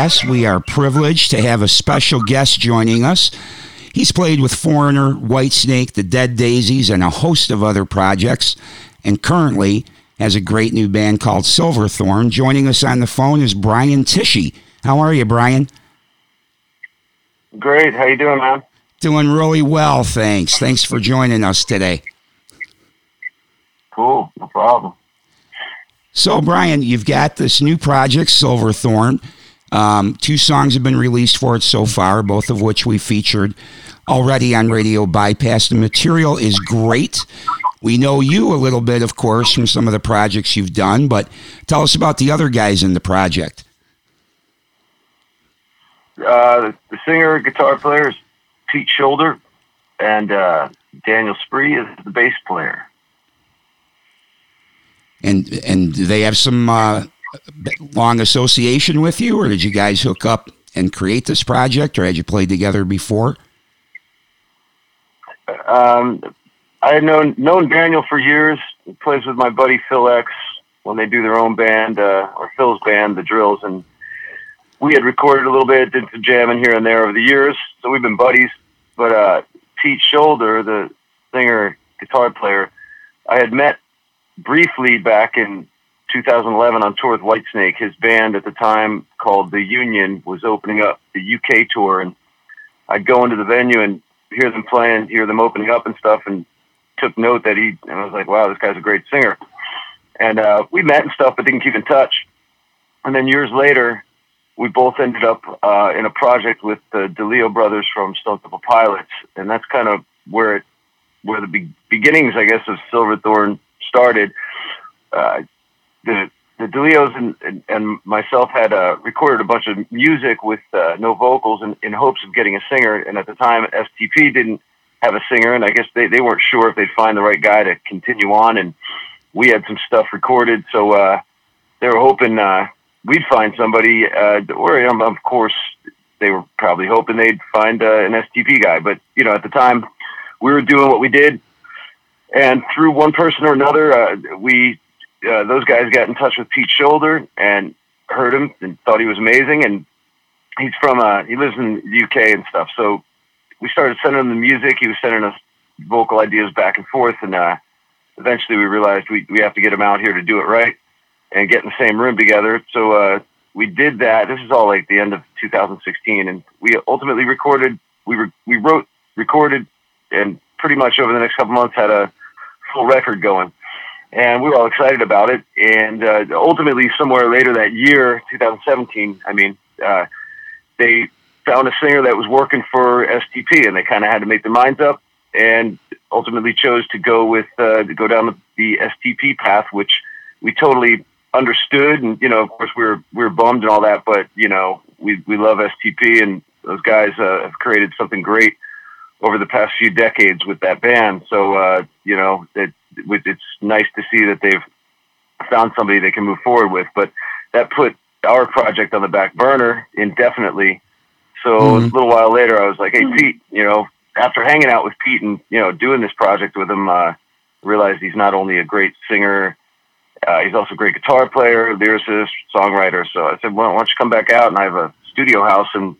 Bypass. We are privileged to have a special guest joining us. He's played with Foreigner, Whitesnake, The Dead Daisies, and a host of other projects, and currently has a great new band called Silverthorn. Joining us on the phone is Brian Tichy. How are you, Brian? Great. How you doing, man? Doing really well, thanks. Thanks for joining us today. Cool. No problem. So, Brian, you've got this new project, Silverthorn. Um, two songs have been released for it so far, both of which we featured already on Radio Bypass. The material is great. We know you a little bit, of course, from some of the projects you've done, but tell us about the other guys in the project. Uh, the singer, guitar player is Pete Shoulder, and uh, Daniel Spree is the bass player. And and they have some uh, long association with you, or did you guys hook up and create this project, or had you played together before? Um, I had known known Daniel for years. He plays with my buddy Phil X when they do their own band, uh, or Phil's band, The Drills, and we had recorded a little bit, did some jamming here and there over the years. So we've been buddies. But uh, Pete Shoulder, the singer guitar player, I had met briefly back in 2011 on tour with Whitesnake. His band at the time called The Union was opening up the UK tour, and I'd go into the venue and hear them playing, hear them opening up and stuff, and took note that he. And I was like, "Wow, this guy's a great singer." And uh, we met and stuff, but didn't keep in touch. And then years later, we both ended up uh, in a project with the DeLeo brothers from Stone Temple Pilots, and that's kind of where it, where the be- beginnings, I guess, of Silverthorn started. Uh, the the DeLeos and, and, and myself had uh, recorded a bunch of music with uh, no vocals in, in hopes of getting a singer. And at the time, STP didn't have a singer, and I guess they, they weren't sure if they'd find the right guy to continue on. And we had some stuff recorded, so uh, they were hoping uh, we'd find somebody. Uh, or um, of course, they were probably hoping they'd find uh, an STP guy. But you know, at the time, we were doing what we did, and through one person or another, uh, we uh, those guys got in touch with Pete Shoulder and heard him and thought he was amazing. And he's from uh, he lives in the UK and stuff. So we started sending him the music. He was sending us vocal ideas back and forth, and uh, eventually we realized we we have to get him out here to do it right and get in the same room together. So uh, we did that. This is all like the end of 2016, and we ultimately recorded. We re- we wrote, recorded, and pretty much over the next couple months had a full record going, and we were all excited about it. And uh, ultimately, somewhere later that year, 2017, I mean, uh, they found a singer that was working for STP, and they kind of had to make their minds up, and ultimately chose to go with uh, to go down the, the STP path, which we totally understood. And you know, of course, we were we were bummed and all that, but you know, we we love STP, and those guys uh, have created something great over the past few decades with that band. So uh, you know, it, it's nice to see that they've found somebody they can move forward with. But that put our project on the back burner indefinitely. So Mhm. a little while later, I was like, "Hey, Pete, you know." After hanging out with Pete and you know doing this project with him, uh, realized he's not only a great singer, uh, he's also a great guitar player, lyricist, songwriter. So I said, well, why don't you come back out and I have a studio house and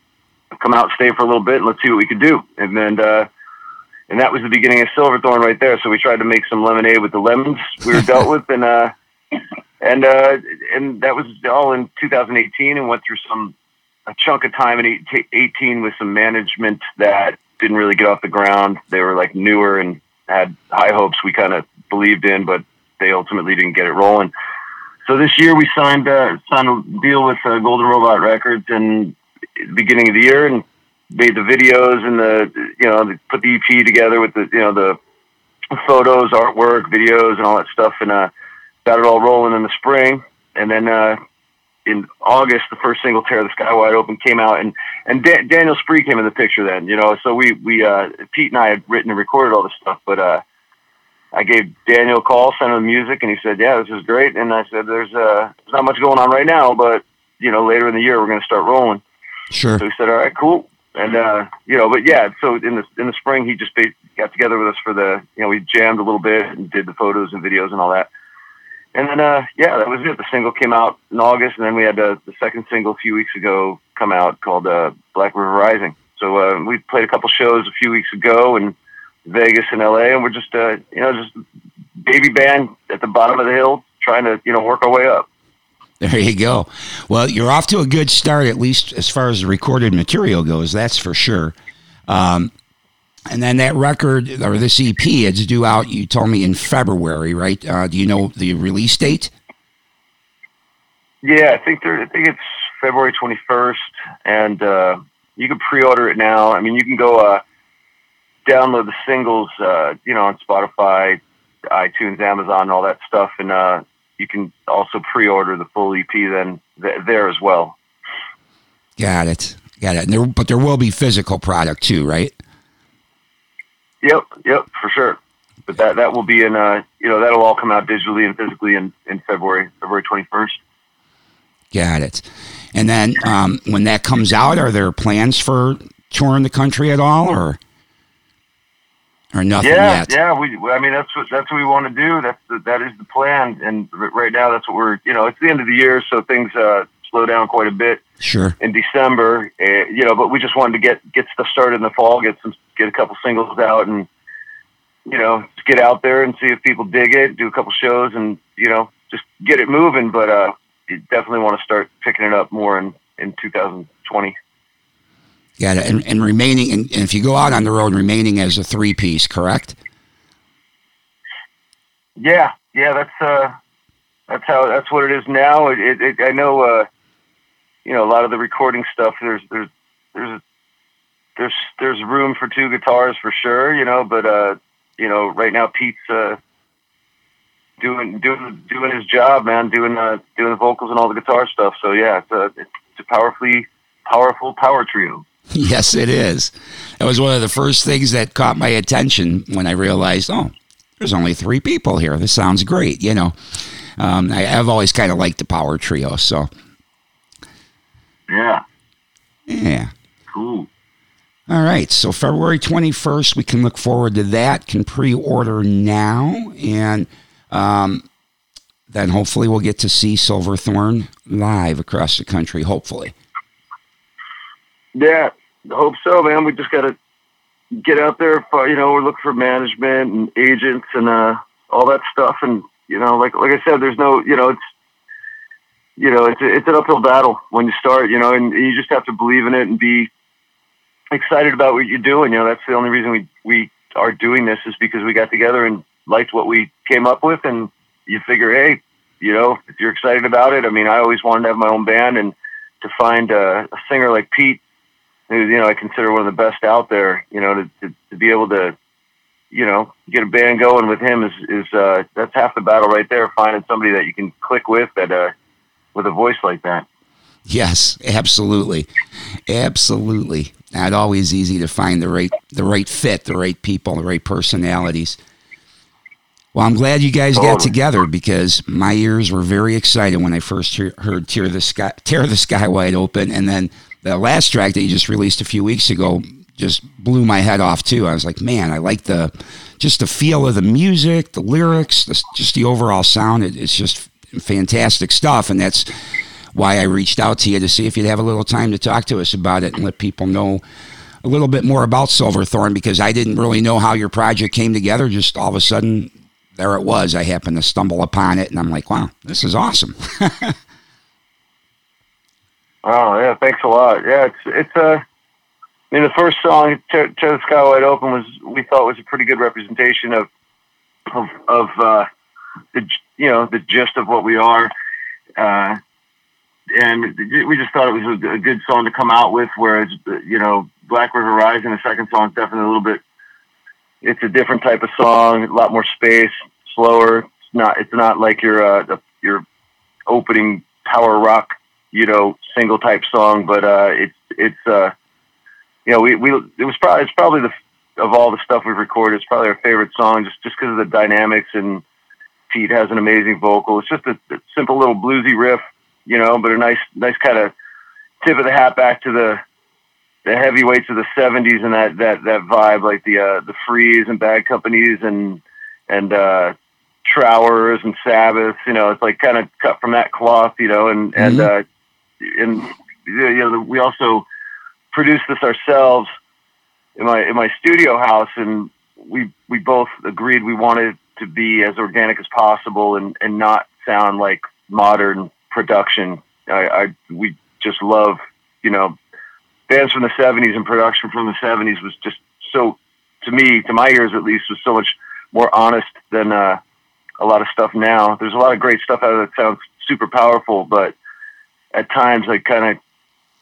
come out, and stay for a little bit, and let's see what we could do. And then, uh, and that was the beginning of Silverthorn right there. So we tried to make some lemonade with the lemons we were dealt with, and uh, and uh, and that was all in 2018, and went through some a chunk of time in eight- 18 with some management that didn't really get off the ground. They were like newer and had high hopes we kind of believed in, but they ultimately didn't get it rolling. So this year we signed uh, signed a deal with uh, Golden Robot Records and beginning of the year and made the videos and the you know put the EP together with the you know the photos, artwork, videos, and all that stuff, and uh, got it all rolling in the spring. And then uh, in August, the first single "Tear the Sky Wide Open" came out, and and da- Daniel Spree came in the picture then. You know, so we we uh, Pete and I had written and recorded all this stuff, but uh, I gave Daniel a call, sent him the music, and he said, "Yeah, this is great." And I said, "There's uh, there's not much going on right now, but you know, later in the year we're going to start rolling." Sure. So he said, "All right, cool." And uh, you know, but yeah, so in the in the spring he just got together with us for the you know we jammed a little bit and did the photos and videos and all that. and then uh, yeah, that was it. The single came out in August, and then we had uh, the second single a few weeks ago come out called uh, Black River Rising. So uh, we played a couple shows a few weeks ago in Vegas and LA, and we're just uh, you know just baby band at the bottom of the hill, trying to you know work our way up. There you go. Well, you're off to a good start, at least as far as the recorded material goes. That's for sure. Um, and then that record or this EP, it's due out. You told me in February, right? Uh, do you know the release date? Yeah, I think. I think it's February 21st, and uh, you can pre-order it now. I mean, you can go uh, download the singles, uh, you know, on Spotify, iTunes, Amazon, all that stuff, and uh, you can also pre-order the full EP then th- there as well. Got it. Got it. There, but there will be physical product too, right? Yep, yep, for sure. But that that will be in uh you know that'll all come out digitally and physically in in February February twenty first. Got it. And then um, when that comes out, are there plans for touring the country at all, or or nothing yeah, yet? Yeah, we. I mean, that's what that's what we want to do. That's the, that is the plan. And right now, that's what we're. You know, it's the end of the year, so things uh, slow down quite a bit. Sure. In December, uh, you know, but we just wanted to get get stuff started in the fall, get some get a couple singles out, and you know, just get out there and see if people dig it. Do a couple shows, and you know, just get it moving. But uh, you definitely want to start picking it up more in in 2020. Got it. And, and remaining, and, and if you go out on the road, remaining as a three piece, correct? Yeah, yeah, that's uh, that's how that's what it is now. It, it, it I know, uh, you know, a lot of the recording stuff. There's there's there's there's there's room for two guitars for sure, you know, but uh, you know, right now Pete's uh, doing doing doing his job, man, doing uh, doing the vocals and all the guitar stuff. So yeah, it's a it's a powerfully powerful power trio. Yes, it is. That was one of the first things that caught my attention when I realized, oh, there's only three people here. This sounds great, you know. Um, I, have always kind of liked the power trio, so. Yeah. Yeah. Cool. All right, so February 21st, we can look forward to that. Can pre order now. And um, then hopefully we'll get to see Silverthorn live across the country, hopefully. Yeah, hope so, man. We just got to get out there. You know, we're looking for management and agents and uh, all that stuff. And you know, like like I said, there's no, you know, it's you know, it's it's an uphill battle when you start. You know, and you just have to believe in it and be excited about what you're doing. You know, that's the only reason we we are doing this is because we got together and liked what we came up with, and you figure, hey, you know, if you're excited about it. I mean, I always wanted to have my own band, and to find a, a singer like Pete who you know I consider one of the best out there. You know, to, to, to be able to, you know, get a band going with him is is uh, that's half the battle right there. Finding somebody that you can click with that uh, with a voice like that. Yes, absolutely, absolutely. Not always easy to find the right the right fit, the right people, the right personalities. Well, I'm glad you guys got together because my ears were very excited when I first heard "Tear the Sky, Tear the Sky Wide Open," and then the last track that you just released a few weeks ago just blew my head off too. I was like, man, I like the just the feel of the music, the lyrics, the, just the overall sound. It, it's just fantastic stuff, and that's why I reached out to you to see if you'd have a little time to talk to us about it and let people know a little bit more about Silverthorn because I didn't really know how your project came together. Just all of a sudden, there it was. I happened to stumble upon it, and I'm like, wow, this is awesome. Oh yeah, thanks a lot. Yeah, it's it's a. Uh, I mean, the first song, "Tear, the Sky Wide Open," was we thought was a pretty good representation of of of uh, the you know the gist of what we are, uh, and we just thought it was a, a good song to come out with. Whereas you know, Black River Rising, the second song, is definitely a little bit. It's a different type of song, a lot more space, slower. It's not. It's not like your uh, your opening power rock you know, single type song, but uh, it's it's uh, you know, we we it was probably it's probably the of all the stuff we've recorded, it's probably our favorite song just just because of the dynamics and Pete has an amazing vocal. It's just a, a simple little bluesy riff, you know, but a nice nice kind of tip of the hat back to the the heavyweights of the '70s and that that that vibe, like the uh, the Frees and Bad Companies and and uh, Trowers and Sabbath. You know, it's like kind of cut from that cloth. You know, and and Mhm. uh, and you know we also produced this ourselves in my in my studio house, and we we both agreed we wanted to be as organic as possible and and not sound like modern production. I, I we just love you know bands from the '70s and production from the '70s was just so to me to my ears at least was so much more honest than uh, a lot of stuff now. There's a lot of great stuff out of that sounds super powerful, but at times I kind of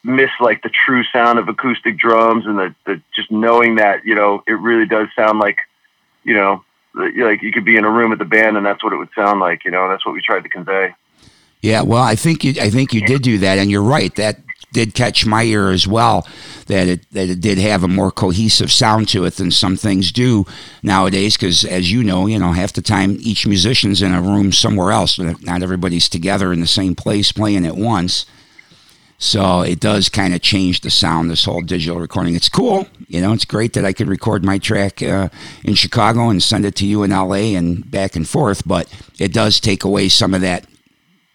miss like the true sound of acoustic drums and the, the just knowing that you know it really does sound like you know like you could be in a room with the band and that's what it would sound like you know that's what we tried to convey Yeah, well, I think you, I think you did do that, and you're right. That did catch my ear as well. That it that it did have a more cohesive sound to it than some things do nowadays. Because as you know, you know, half the time each musician's in a room somewhere else. Not everybody's together in the same place playing at once. So it does kind of change the sound. This whole digital recording. It's cool. You know, it's great that I could record my track uh, in Chicago and send it to you in L.A. and back and forth. But it does take away some of that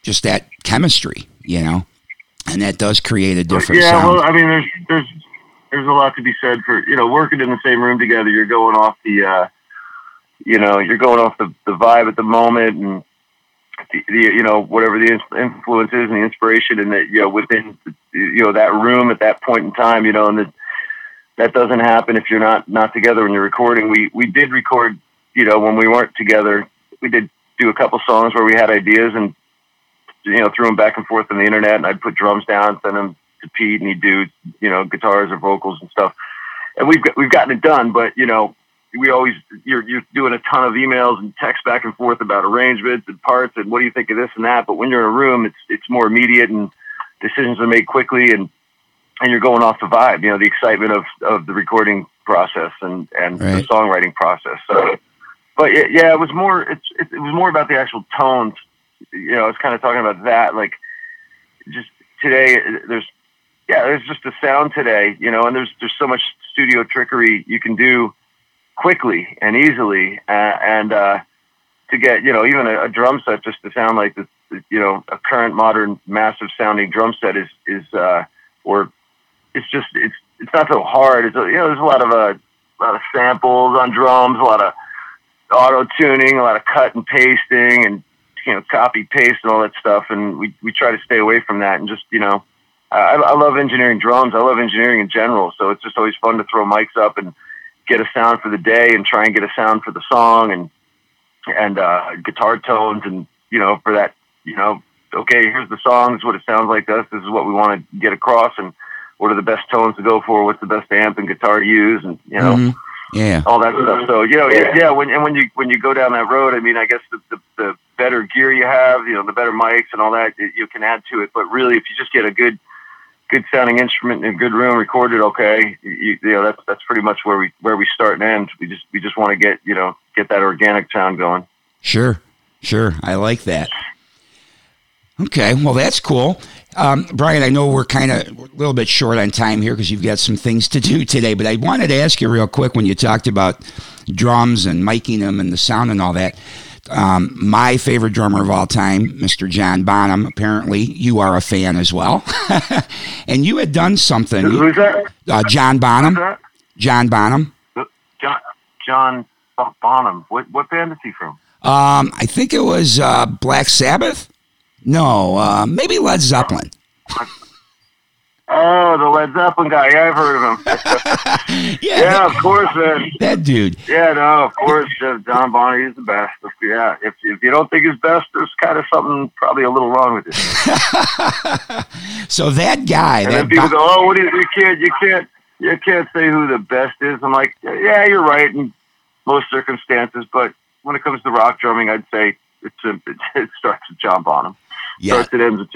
just that chemistry, you know, and that does create a different yeah sound. well i mean there's there's there's a lot to be said for you know working in the same room together you're going off the uh you know you're going off the, the vibe at the moment and the, the you know whatever the influence is and the inspiration and that you know within you know that room at that point in time you know and that that doesn't happen if you're not not together when you're recording we we did record you know when we weren't together we did do a couple songs where we had ideas and you know threw them back and forth on the internet and I'd put drums down send them to Pete and he'd do you know guitars or vocals and stuff and we've got, we've gotten it done but you know we always you're you're doing a ton of emails and text back and forth about arrangements and parts and what do you think of this and that. But when you're in a room, it's it's more immediate and decisions are made quickly and and you're going off the vibe, you know, the excitement of of the recording process and and Right. the songwriting process. So, but yeah, yeah, it was more it's it, it was more about the actual tones. You know, I was kind of talking about that, like just today. There's yeah, there's just a sound today, you know, and there's there's so much studio trickery you can do quickly and easily, uh, and uh, to get you know even a, a drum set just to sound like the, the you know a current modern massive sounding drum set is is uh, or it's just it's it's not so hard. It's you know there's a lot of uh, a lot of samples on drums, a lot of auto tuning, a lot of cut and pasting, and you know copy paste and all that stuff. And we we try to stay away from that and just you know. I, I love engineering drums. I love engineering in general. So it's just always fun to throw mics up and get a sound for the day and try and get a sound for the song and and uh, guitar tones and you know for that you know okay here's the song this is what it sounds like to us this is what we want to get across and what are the best tones to go for what's the best amp and guitar to use and you know Mhm. Yeah. all that stuff so you know yeah, yeah when and when you when you go down that road I mean I guess the, the the better gear you have you know the better mics and all that you you can add to it but really if you just get a good good sounding instrument in a good room, recorded okay. You, you know, that's that's pretty much where we where we start and end. We just we just want to get you know get that organic sound going. Sure, sure. I like that. Okay, well, that's cool. Um, Brian, I know we're kind of a little bit short on time here because you've got some things to do today, but I wanted to ask you real quick when you talked about drums and miking them and the sound and all that. Um, my favorite drummer of all time, Mr. John Bonham, apparently you are a fan as well. and you had done something. Who's that? Uh, John Bonham. that? John Bonham. John John Bonham. What what band is he from? Um, I think it was uh, Black Sabbath. No, uh, maybe Led Zeppelin. Oh, the Led Zeppelin guy. Yeah, I've heard of him. yeah, yeah, of course, man. that dude. Yeah, no, of course, uh, John Bonham. He's the best. Yeah, if if you don't think he's best, there's kind of something probably a little wrong with you. So that guy, And that then people Bo- go, "Oh, what do you, you can't, you can't, you can't say who the best is." I'm like, "Yeah, you're right in most circumstances, but when it comes to rock drumming, I'd say it's a, it, it starts with John Bonham. Yeah, ends with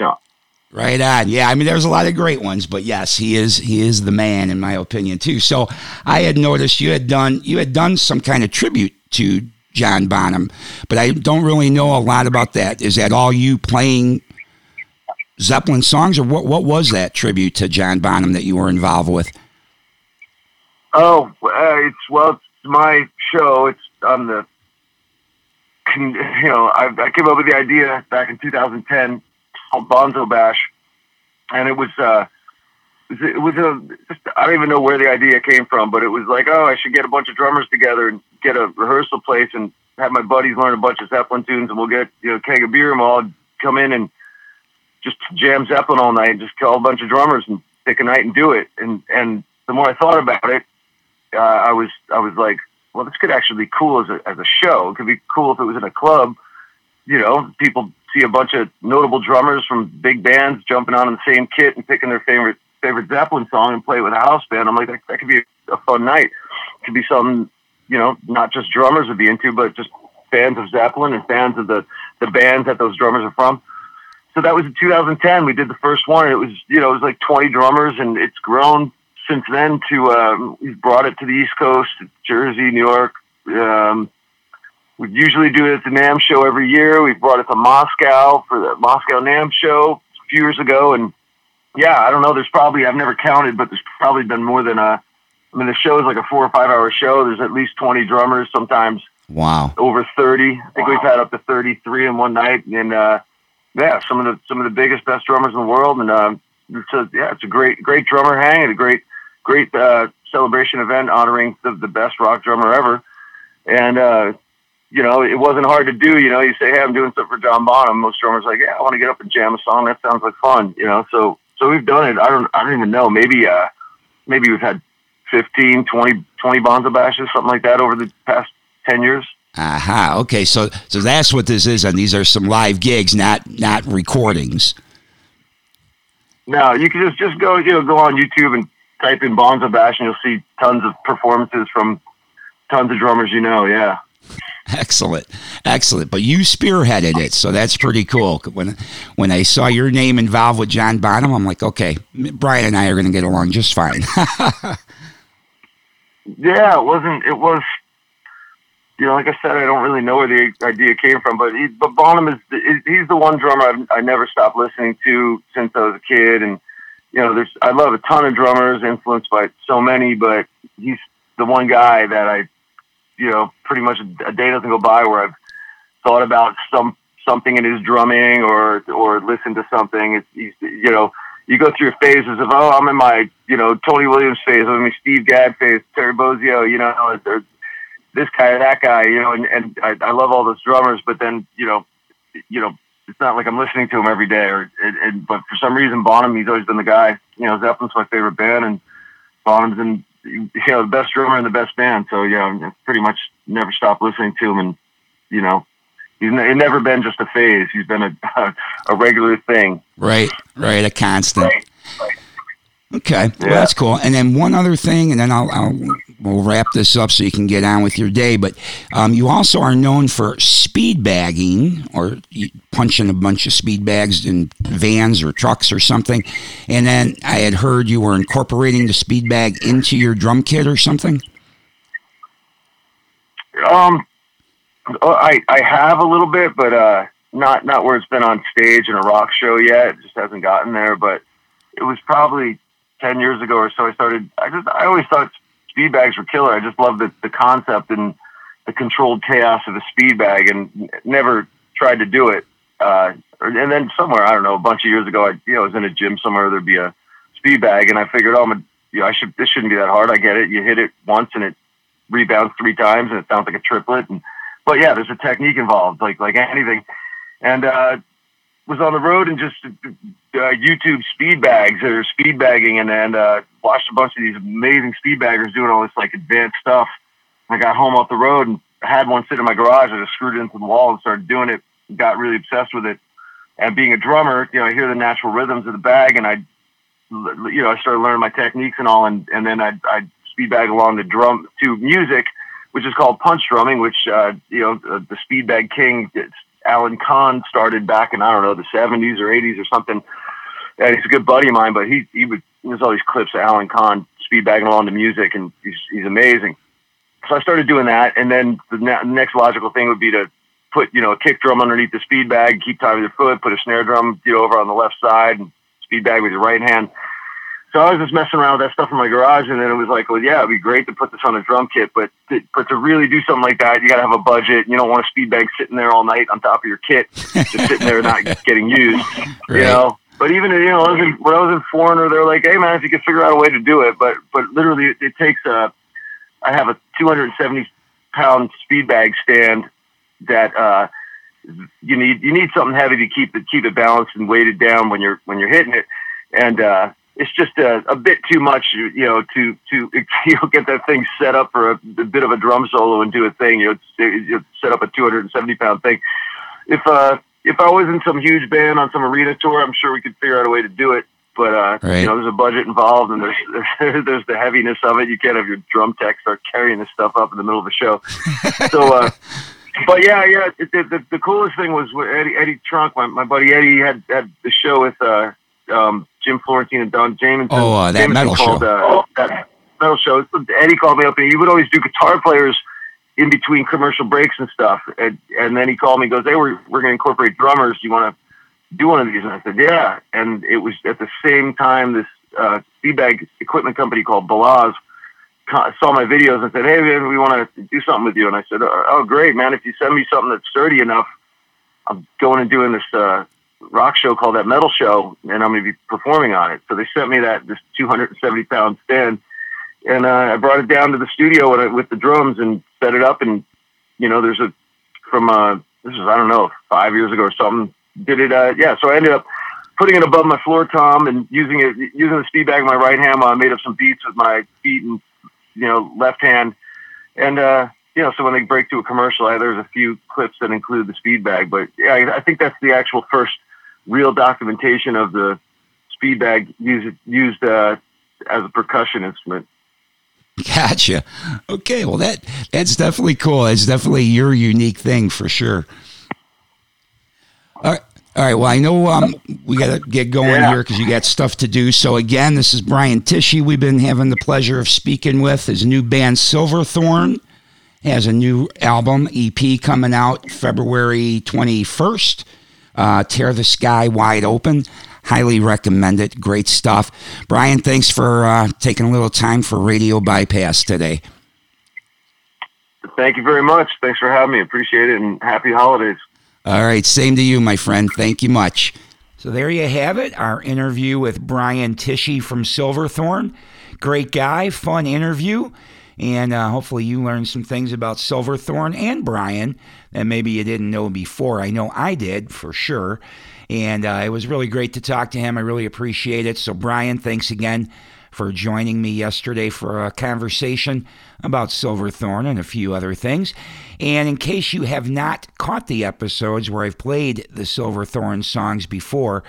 right on. Yeah, I mean, there's a lot of great ones, but yes, he is he is the man in my opinion too. So I had noticed you had done you had done some kind of tribute to John Bonham, but I don't really know a lot about that. Is that all you playing Zeppelin songs, or what? What was that tribute to John Bonham that you were involved with? Oh, uh, it's well, it's my show. It's I'm the you know, I, I came up with the idea back in 2010 called Bonzo Bash, and it was uh, it was a just, I don't even know where the idea came from, but it was like, oh, I should get a bunch of drummers together and get a rehearsal place and have my buddies learn a bunch of Zeppelin tunes, and we'll get you know keg of beer and we'll all come in and just jam Zeppelin all night, and just call a bunch of drummers and pick a night and do it. And and the more I thought about it, uh, I was I was like, well, this could actually be cool as a as a show. It could be cool if it was in a club. You know, people see a bunch of notable drummers from big bands jumping on in the same kit and picking their favorite favorite Zeppelin song and play it with a house band. I'm like, that, that could be a fun night. It could be something, you know, not just drummers would be into, but just fans of Zeppelin and fans of the the bands that those drummers are from. So that was in 2010. We did the first one. It was, you know, it was like 20 drummers, and it's grown since then to um, we've brought it to the East Coast, Jersey, New York. Um, we usually do it at the NAMM show every year. We've brought it to Moscow for the Moscow NAMM show a few years ago, and yeah, I don't know. There's probably I've never counted, but there's probably been more than a. I mean, the show is like a four or five hour show. There's at least 20 drummers, sometimes wow, over 30. I think wow. we've had up to 33 in one night, and uh, yeah, some of the some of the biggest, best drummers in the world, and um, it's a, yeah, it's a great great drummer hang and a great great uh, celebration event honoring the, the best rock drummer ever. And, uh, you know, it wasn't hard to do. You know, you say, hey, I'm doing something for John Bonham. Most drummers like, yeah, I want to get up and jam a song. That sounds like fun. You know, so so we've done it. I don't I don't even know. Maybe uh, maybe we've had 15, 20, 20 Bonzo bashes, something like that over the past 10 years. Aha. Okay. So so that's what this is, and these are some live gigs, not not recordings. No, you can just just go you know go on YouTube and type in Bonzo Bash and you'll see tons of performances from tons of drummers you know. Yeah. Excellent, excellent. But you spearheaded it, so that's pretty cool. When when I saw your name involved with John Bonham, I'm like, okay, Brian and I are going to get along just fine. yeah, it wasn't. It was. You know, like I said, I don't really know where the idea came from, but he, but Bonham is he's the one drummer I've, I never stopped listening to since I was a kid, and you know, there's I love a ton of drummers, influenced by so many, but he's the one guy that I, you know, pretty much a day doesn't go by where I've thought about some something in his drumming or or listened to something. It's he's, you know, you go through phases of oh, I'm in my you know Tony Williams phase, I'm in my Steve Gadd phase, Terry Bozzio, you know, or this guy that guy, you know, and and I, I love all those drummers, but then you know, you know it's not like I'm listening to him every day. Or, it, it, but for some reason, Bonham, he's always been the guy. You know, Zeppelin's my favorite band, and Bonham's in, you know, the best drummer in the best band. So yeah, I pretty much never stopped listening to him, and you know, he's n- never been just a phase. He's been a a regular thing. Right, right, a constant. Right, right. Okay, yeah. well, that's cool. And then one other thing, and then I'll, I'll we'll wrap this up so you can get on with your day. But um, you also are known for speed bagging or punching a bunch of speed bags in vans or trucks or something. And then I had heard you were incorporating the speed bag into your drum kit or something. Um, oh, I I have a little bit, but uh, not not where it's been on stage in a rock show yet. It just hasn't gotten there. But it was probably ten years ago or so. I started. I just I always thought speed bags were killer. I just love the, the concept and the controlled chaos of a speed bag and never tried to do it. Uh, and then somewhere, I don't know, a bunch of years ago, I, you know, I was in a gym somewhere, there'd be a speed bag and I figured, oh, I'm a, you know, I should, this shouldn't be that hard. I get it. You hit it once and it rebounds three times and it sounds like a triplet. And, but yeah, there's a technique involved, like, like anything. And, uh, was on the road and just uh, YouTube speed bags or speed bagging and, and uh, watched a bunch of these amazing speed baggers doing all this like advanced stuff. And I got home off the road and had one sit in my garage. I just screwed it into the wall and started doing it. Got really obsessed with it. And being a drummer, you know, I hear the natural rhythms of the bag and I, you know, I started learning my techniques and all. And, and then I'd, I'd speed bag along the drum to music, which is called punch drumming, which, uh, you know, the, the speed bag king, Alan Kahn started back in I don't know the seventies or eighties or something. And he's a good buddy of mine, but he he would there's all these clips of Alan Kahn speedbagging along to music, and he's he's amazing. So I started doing that, and then the ne- next logical thing would be to put you know a kick drum underneath the speed bag, keep time with your foot, put a snare drum you know over on the left side, and speed bag with your right hand. So I was just messing around with that stuff in my garage, and then it was like, well, yeah, it'd be great to put this on a drum kit, but to, but to really do something like that, you got to have a budget. You don't want a speed bag sitting there all night on top of your kit, just sitting there not getting used. Right. You know. But even you know, I was in, when I was in Foreigner, they're like, "Hey man, if you can figure out a way to do it," but but literally, it, it takes a. I have a 270 pound speed bag stand that uh, you need you need something heavy to keep it keep it balanced and weighted down when you're when you're hitting it, and uh, it's just a, a bit too much, you know, to to you know, get that thing set up for a, a bit of a drum solo and do a thing. You know, you set up a 270 pound thing. If uh if I was in some huge band on some arena tour, I'm sure we could figure out a way to do it. But uh, right. you know, there's a budget involved, and there's, there's there's the heaviness of it. You can't have your drum tech start carrying this stuff up in the middle of the show. so, uh, but yeah, yeah. It, the, the coolest thing was Eddie Eddie Trunk, my, my buddy Eddie had had the show with uh, um, Jim Florentine and Don Jamieson. Oh, uh, that Jamieson metal called, show. Uh, that metal show. Eddie called me up, and he would always do guitar players in between commercial breaks and stuff. And, and then he called me and goes, Hey, we're, we're going to incorporate drummers. Do you want to do one of these? And I said, Yeah. And it was at the same time this uh, feedback equipment company called Balazs saw my videos and said, Hey, man, we want to do something with you. And I said, Oh, great, man. If you send me something that's sturdy enough, I'm going and doing this uh, rock show called that metal show, and I'm going to be performing on it. So they sent me that this 270 pound stand and uh, I brought it down to the studio with, with the drums and set it up. And you know, there's a from uh, this is I don't know five years ago or something. Did it? Uh, yeah. So I ended up putting it above my floor tom and using it using the speed bag in my right hand. I made up some beats with my feet and you know left hand. And uh, you know, so when they break to a commercial, I, there's a few clips that include the speed bag. But yeah, I, I think that's the actual first real documentation of the speed bag used used uh, as a percussion instrument. Gotcha. Okay, well that that's definitely cool. It's definitely your unique thing for sure. All right. All right. Well, I know um, we got to get going yeah. here because you got stuff to do. So again, this is Brian Tichy. We've been having the pleasure of speaking with his new band Silverthorn. Has a new album EP coming out February twenty first. Uh, Tear the Sky Wide Open. Highly recommend it. Great stuff. Brian, thanks for uh, taking a little time for Radio Bypass today. Thank you very much. Thanks for having me. Appreciate it and happy holidays. All right. Same to you, my friend. Thank you much. So there you have it. Our interview with Brian Tichy from Silverthorn. Great guy. Fun interview. And uh, hopefully, you learned some things about Silverthorn and Brian that maybe you didn't know before. I know I did for sure. And uh, it was really great to talk to him. I really appreciate it. So, Brian, thanks again for joining me yesterday for a conversation about Silverthorn and a few other things. And in case you have not caught the episodes where I've played the Silverthorn songs before,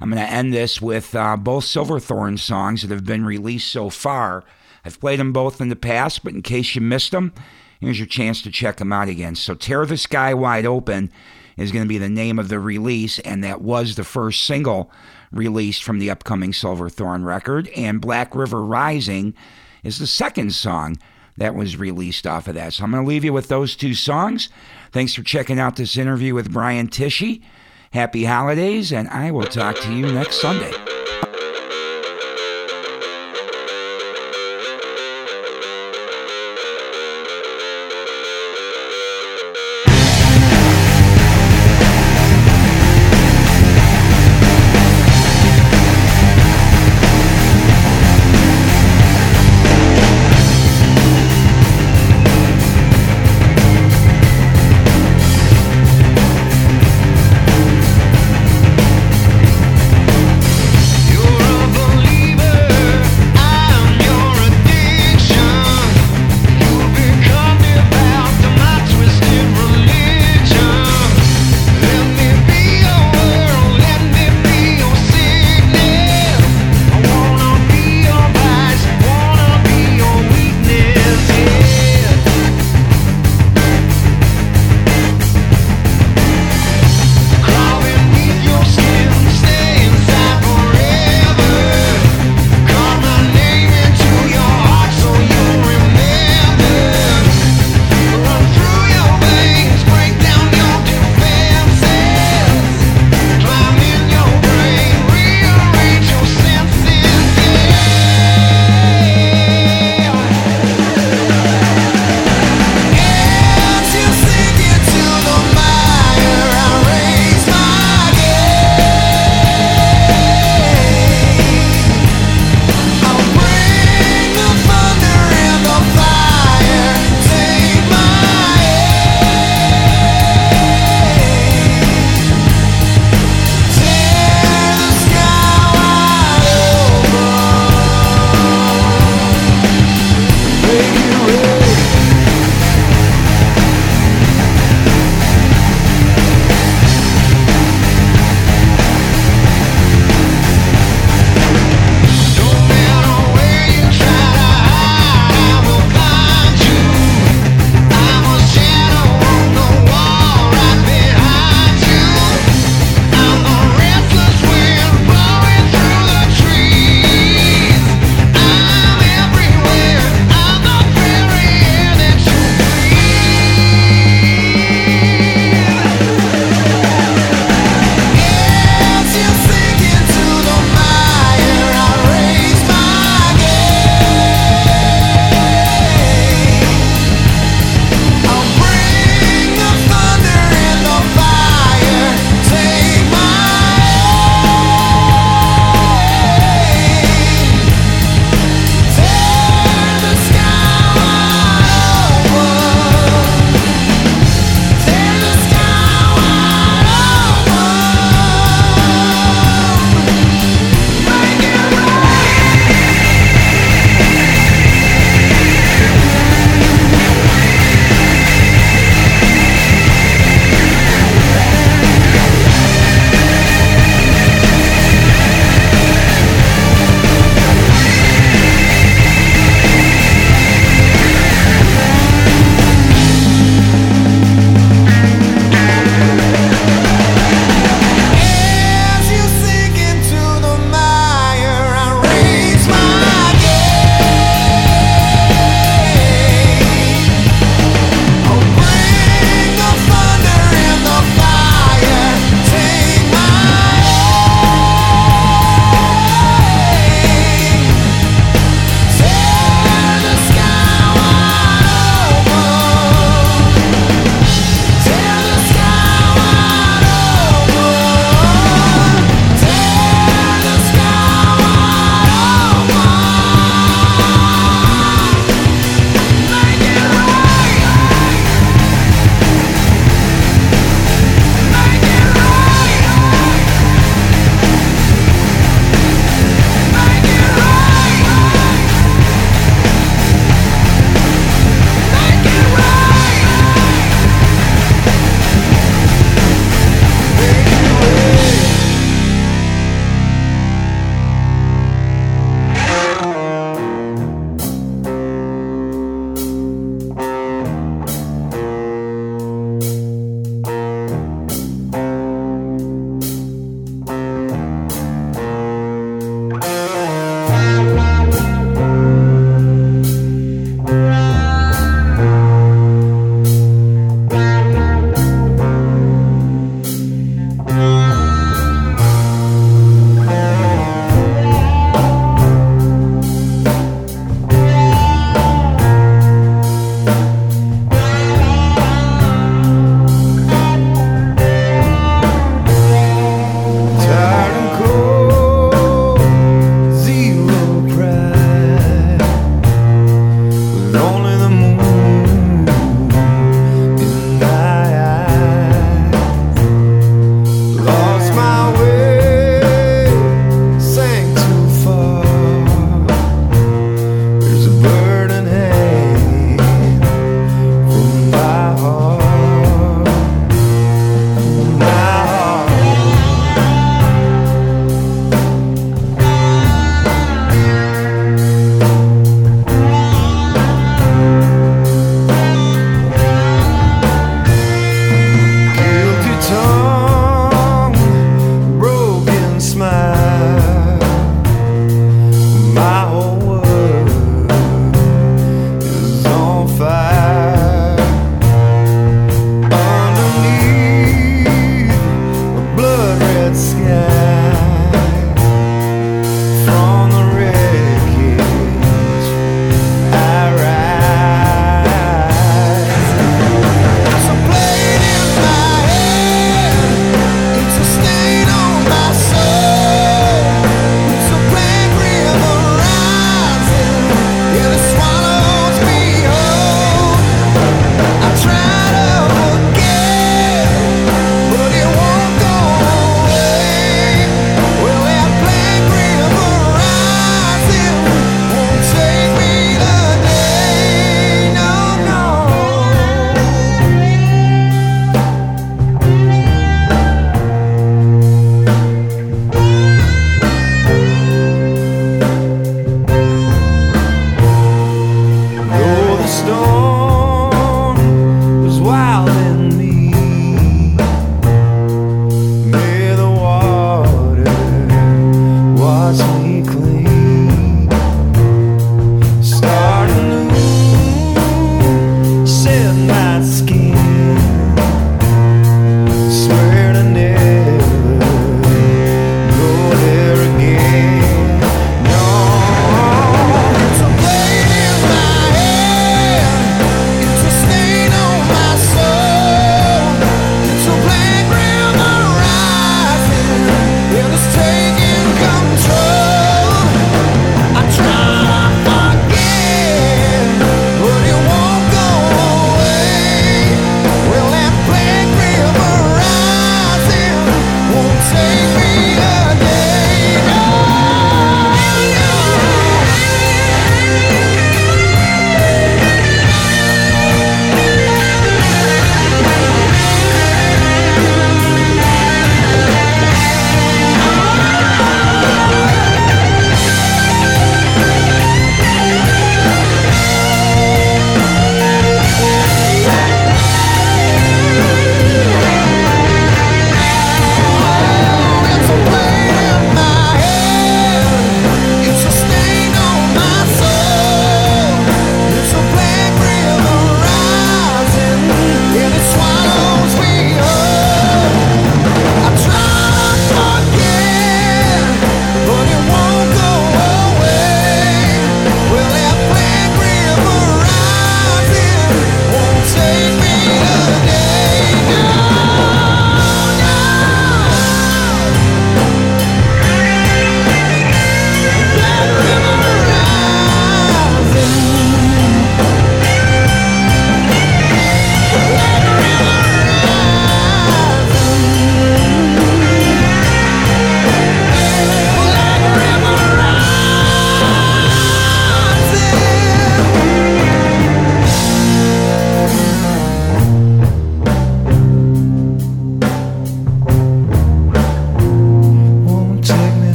I'm going to end this with uh, both Silverthorn songs that have been released so far. I've played them both in the past, but in case you missed them, here's your chance to check them out again. So, Tear the Sky Wide Open is going to be the name of the release, and that was the first single released from the upcoming Silverthorn record. And Black River Rising is the second song that was released off of that. So I'm going to leave you with those two songs. Thanks for checking out this interview with Brian Tichy. Happy holidays, and I will talk to you next Sunday.